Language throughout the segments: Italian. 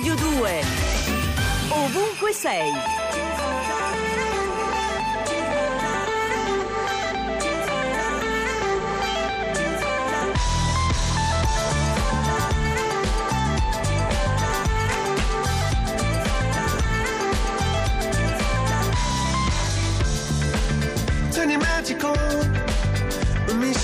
Radio 2. Ovunque sei. Turn your magic on. With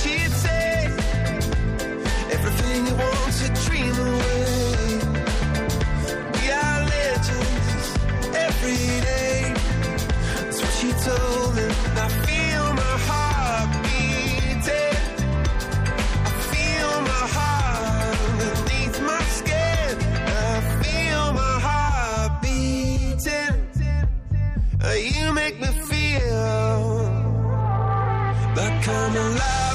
You make me feel like I'm alive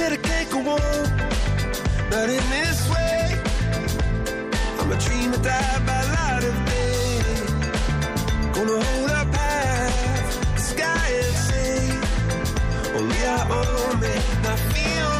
Said I can't go on, in this way. I'm a dreamer, die by light of day. Gonna hold half the sky and say, Only I own me. I feel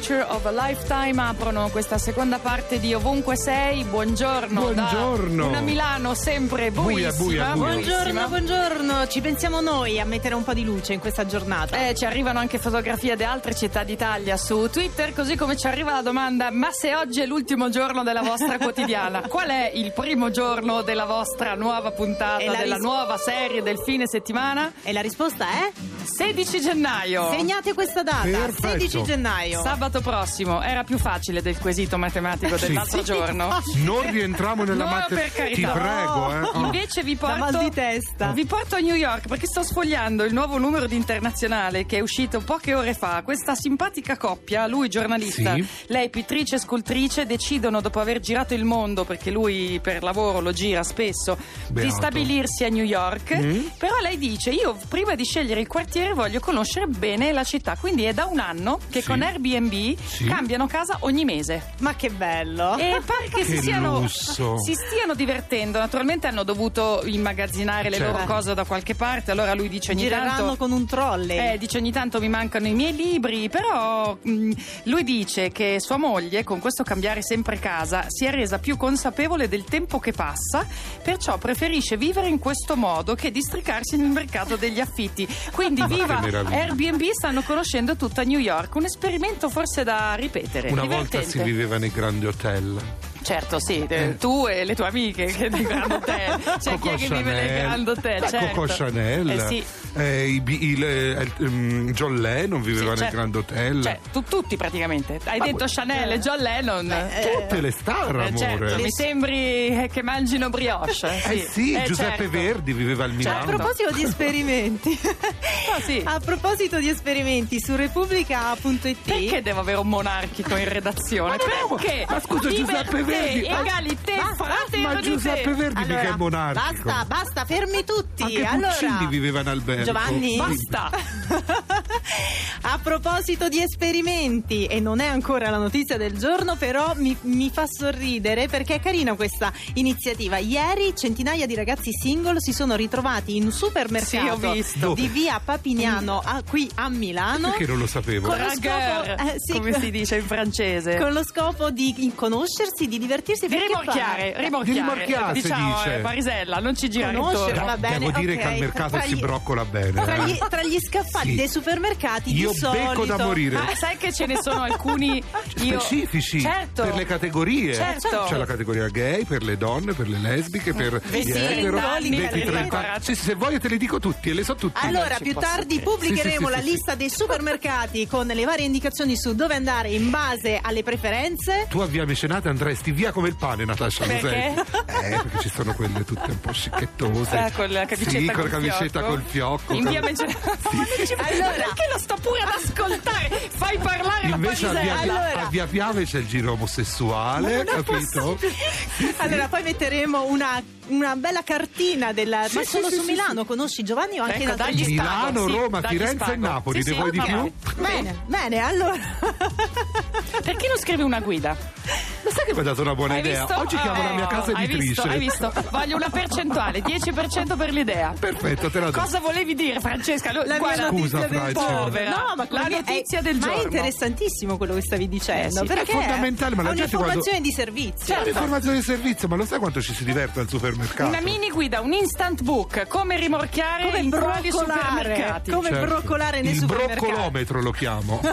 Adventure of a Lifetime aprono questa seconda parte di Ovunque Sei. Buongiorno. da Buongiorno. una Milano sempre Buia, buia, buia. Buongiorno, buongiorno, ci pensiamo noi a mettere un po' di luce in questa giornata. Eh, ci arrivano anche fotografie di altre città d'Italia su Twitter, così come ci arriva la domanda: ma se oggi è l'ultimo giorno della vostra quotidiana, qual è il primo giorno della vostra nuova puntata, la della ris- nuova serie del fine settimana? E la risposta è? 16 gennaio. Segnate questa data, Perfetto. 16 gennaio. Sabato prossimo era più facile del quesito matematico dell'altro giorno. Non rientriamo nella No, carità. Ti prego, eh. Oh. Invece vi porto, mal di testa. vi porto a New York perché sto sfogliando il nuovo numero di internazionale che è uscito poche ore fa. Questa simpatica coppia, lui giornalista, Sì. lei pittrice e scultrice, decidono dopo aver girato il mondo, perché lui per lavoro lo gira spesso, di Beato. stabilirsi a New York. Mm. Però lei dice: Io prima di scegliere il quartiere voglio conoscere bene la città. Quindi è da un anno che Sì. con Airbnb Sì. cambiano casa ogni mese. Ma che bello. E pare che, si, Che siano, lusso. si stiano divertendo. Naturalmente hanno dovuto immagazzinare le Certo. loro cose da qualche parte. Allora lui dice ogni Gireranno tanto. con un trolley. Eh, dice ogni tanto mi mancano i miei libri, però mh, lui dice che sua moglie con questo cambiare sempre casa si è resa più consapevole del tempo che passa, perciò preferisce vivere in questo modo che districarsi nel mercato degli affitti. Quindi Che viva. Airbnb stanno conoscendo tutta New York, un esperimento forse da ripetere. Una volta divertente. si viveva nei grandi hotel. Certo, sì, eh, tu e le tue amiche che di Grand Hotel. Cioè, chi è che vive nel Chanel. Grand Hotel? Certo. Coco Chanel, Eh sì. Eh, i il- eh, mm, John Lennon viveva Sì, nel certo. Grand Hotel. Cioè, tu- tutti praticamente. Hai Ma detto poi- Chanel e John Lennon. Tutte le star, Eh, amore. certo, mi sembri eh, che mangino brioche. Eh sì, Eh, Giuseppe certo. Verdi viveva al A Milano. Certo. proposito di esperimenti, Ah, sì. a proposito di esperimenti su repubblica.it Perché devo avere un monarchico in redazione? no, Perché? ma scusa, Giuseppe Verdi, ma- Egalité, ma- ma Giuseppe Verdi mica è monarchico. basta, basta, fermi tutti. Anche allora, Puccini viveva in albergo. Giovanni, Basta. A proposito di esperimenti, e non è ancora la notizia del giorno, però mi, mi fa sorridere perché è carina questa iniziativa. Ieri centinaia di ragazzi single si sono ritrovati in un supermercato Sì, di via Papignano a- qui a Milano. Perché non lo sapevo? Con lo scopo- eh, sì, come si dice in francese. Con lo scopo di conoscersi, di divertirsi Di rimorchiare, fare? rimorchiare. Di rimorchiare, diciamo, dice. eh, Parisella, non ci girare Conoscere, intorno. va bene, Devo dire ok. che al mercato Tra si gli- broccola bene. Tra eh. gli, tra gli scaffali Sì. dei supermercati Io di solito becco da morire. Ma sai che ce ne sono alcuni io... specifici Certo. per le categorie. Certo. C'è la categoria gay, per le donne, per le lesbiche, per gli 20, etero, 30 anni, 20, per 30 le anni. Sì, sì, se vuoi te le dico tutti e le so tutti. Allora, più tardi pubblicheremo Sì, sì, la sì, sì, lista dei supermercati con le varie indicazioni su dove andare in base alle preferenze. Tu a via Mecenate andresti via come il pane, Natascia, lo Perché? Eh, perché ci sono quelle tutte un po' scicchettose. Eh, con la camicetta sì, col con la camicetta fiocco. col fiocco. In con- via Mece- Ma mi dici, Allora- perché lo sto pure ad ascoltare? Fai parlare Invece la a via, Parisella. Allora- a via Piave c'è il giro omosessuale, capito? Allora, poi metteremo una, una bella cartina della. Sì, ma sì, solo sì, su sì, Milano, conosci Giovanni o anche Ecco, altri dagli spago, Milano, sì, Roma, Firenze e spago. Napoli, Sì, ne sì, vuoi di più? Bene, bene, allora. Perché non scrivi una guida? Ma sai che mi ha dato una buona Hai idea? visto? Oggi chiamo la mia Oh, casa hai editrice. visto, hai visto? Voglio una percentuale, 10% per l'idea. Perfetto, te la do. Cosa volevi dire, Francesca? Lo- La guarda, Scusa, notizia del Franci. giorno. Povera. No, ma La notizia è- del Ma è giorno. interessantissimo quello che stavi dicendo. Eh sì, perché è fondamentale, ma la è gente un'informazione quando- di servizio. C'è un'informazione di servizio, ma lo sai quanto ci si diverte al supermercato? Una mini guida, un instant book, come rimorchiare Come in quali broccolare, supermercati. come Certo. broccolare nei Il supermercati. broccolometro lo chiamo.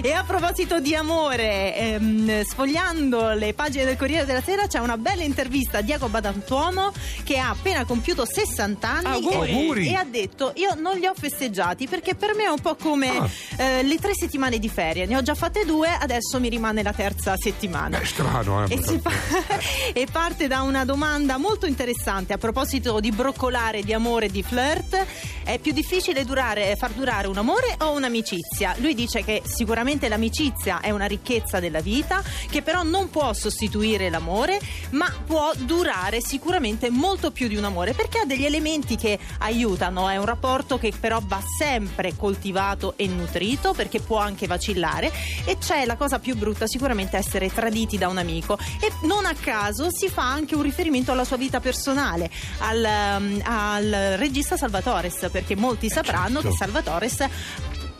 E a proposito di amore, ehm, sfogliando le pagine del Corriere della Sera c'è una bella intervista a Diego Badantuono che ha appena compiuto 60 anni e, e ha detto io non li ho festeggiati perché per me è un po' come Ah. eh, le tre settimane di ferie, ne ho già fatte due, adesso mi rimane la terza settimana. È strano, eh. E, fa- e parte da una domanda molto interessante a proposito di broccolare, di amore, di flirt. È più difficile durare- far durare un amore o un'amicizia? Lui dice che sicuramente l'amicizia è una ricchezza della vita, che però non può sostituire l'amore, ma può durare sicuramente molto più di un amore, perché ha degli elementi che aiutano. È un rapporto che però va sempre coltivato e nutrito, perché può anche vacillare. E c'è la cosa più brutta, sicuramente essere traditi da un amico. E non a caso si fa anche un riferimento alla sua vita personale, al, um, al regista Salvatores, perché molti sapranno certo. che Salvatores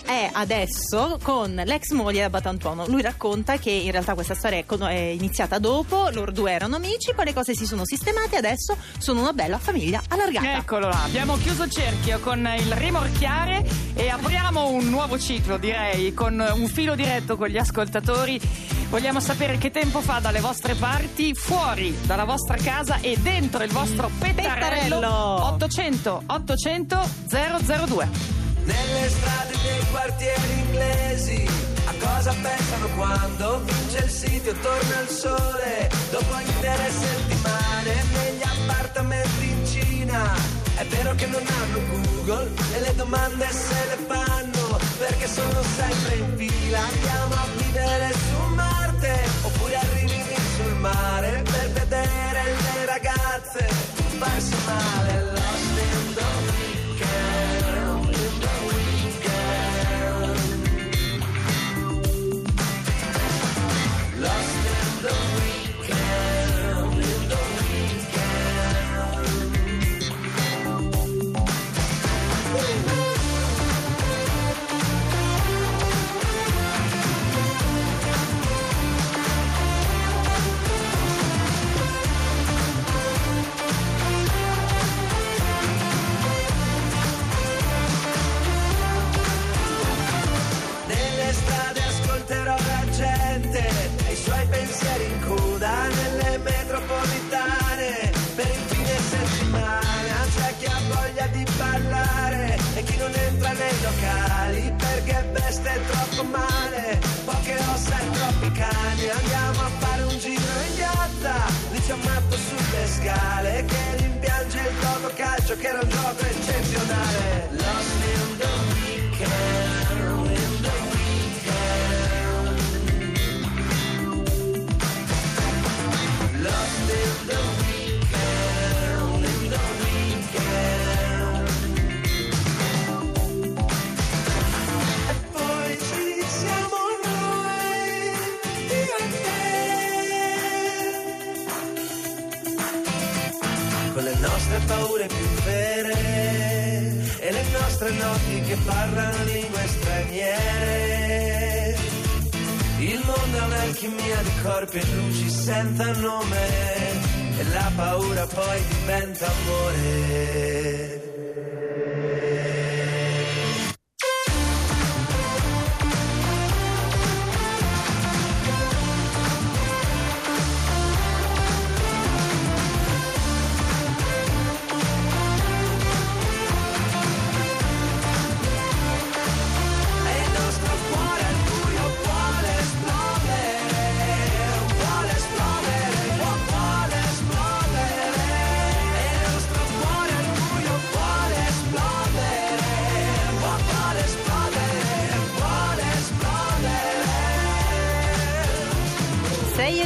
è adesso con l'ex moglie da Batantuono. Lui racconta che in realtà questa storia è, con- è iniziata dopo, loro due erano amici, poi le cose si sono sistemate e adesso sono una bella famiglia allargata. Eccolo là, abbiamo chiuso il cerchio con il rimorchiare e apriamo un nuovo ciclo, direi, con un filo diretto con gli ascoltatori. Vogliamo sapere che tempo fa dalle vostre parti, fuori dalla vostra casa e dentro il vostro pettarello. Pettarello. 800 800 002. Nelle strade dei quartieri inglesi A cosa pensano quando vince il sito torna il sole? Dopo intere settimane negli appartamenti in Cina. È vero che non hanno Google e le domande se le fanno Perché sono sempre in fila. Andiamo a vivere su Marte Oppure arrivi sul mare Per vedere le ragazze farsi male. Lost troppo male. Poche ossa e troppi cani, andiamo a fare un giro in piazza. Lì c'è un matto sulle scale che rimpiange il gioco calcio che era un gioco eccezionale. Nostre notti che parlano lingue straniere. Il mondo è un'alchimia di corpi e luci senza nome e la paura poi diventa amore.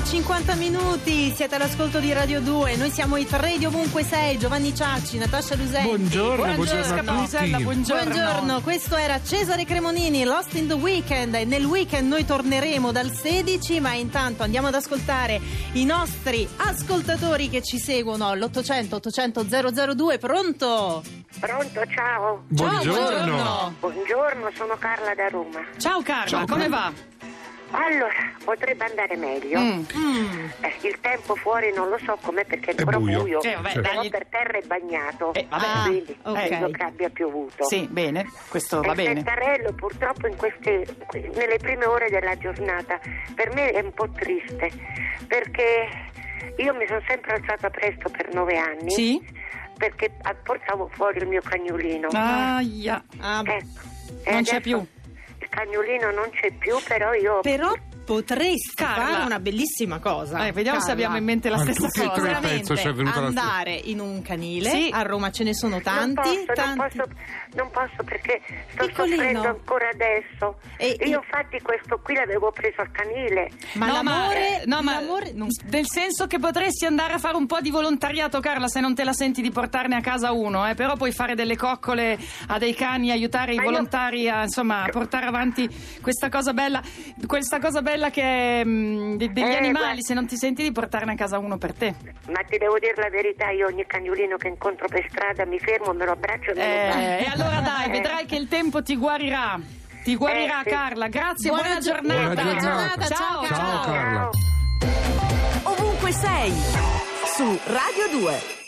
50 minuti, siete all'ascolto di Radio 2, noi siamo i tre di ovunque sei, Giovanni Ciacci, Natascia Lusenti. Buongiorno, Buongiorno, buongiorno buongiorno. Buongiorno, questo era Cesare Cremonini, Lost in the Weekend e nel weekend noi torneremo dal 16 ma intanto andiamo ad ascoltare i nostri ascoltatori che ci seguono all'800 800 002, pronto? Pronto, ciao. Buongiorno. Buongiorno, sono Carla da Roma. Ciao Carla, come va? Allora, potrebbe andare meglio. Mm. Eh, il tempo fuori non lo so com'è perché è È ancora buio. buio. Eh, vabbè. Però dagli- per terra è bagnato. Eh, vabbè. Ah, Quindi ok. credo che abbia piovuto. Sì, bene, questo va E bene. Settarello purtroppo in queste, nelle prime ore della giornata per me è un po' triste perché io mi sono sempre alzata presto per nove anni Sì? perché ah, portavo fuori il mio cagnolino. Aia. Ah, Ecco. Non c'è più. Cagnolino non c'è più, però io però potresti Carla. fare una bellissima cosa. Eh, vediamo se Carla. abbiamo in mente la Ma stessa e cosa. Sicuramente penso ci è venuta la andare in un canile, Sì. a Roma ce ne sono non tanti, posso, tanti. non posso, non posso perché sto Piccolino. soffrendo ancora adesso. E- io infatti questo qui l'avevo preso al canile. Ma no, l'amore, ma, no, ma l'amore non- nel senso che potresti andare a fare un po' di volontariato, Carla, se non te la senti di portarne a casa uno, eh, però puoi fare delle coccole a dei cani, aiutare i Ma io- volontari a, insomma, a portare avanti questa cosa bella, questa cosa bella che è mh, de- degli Eh, animali, guarda. se non ti senti di portarne a casa uno per te. Ma ti devo dire la verità, io ogni cagnolino che incontro per strada mi fermo, me lo abbraccio e me lo Eh, dai. e allora dai, vedrai che il tempo ti guarirà. Ti guarirà, Eh, sì. Carla. Grazie, Buona buona, gio- giornata. buona giornata. Ciao, Ciao, Ciao Carla. Ciao. Ovunque sei. Su Radio 2.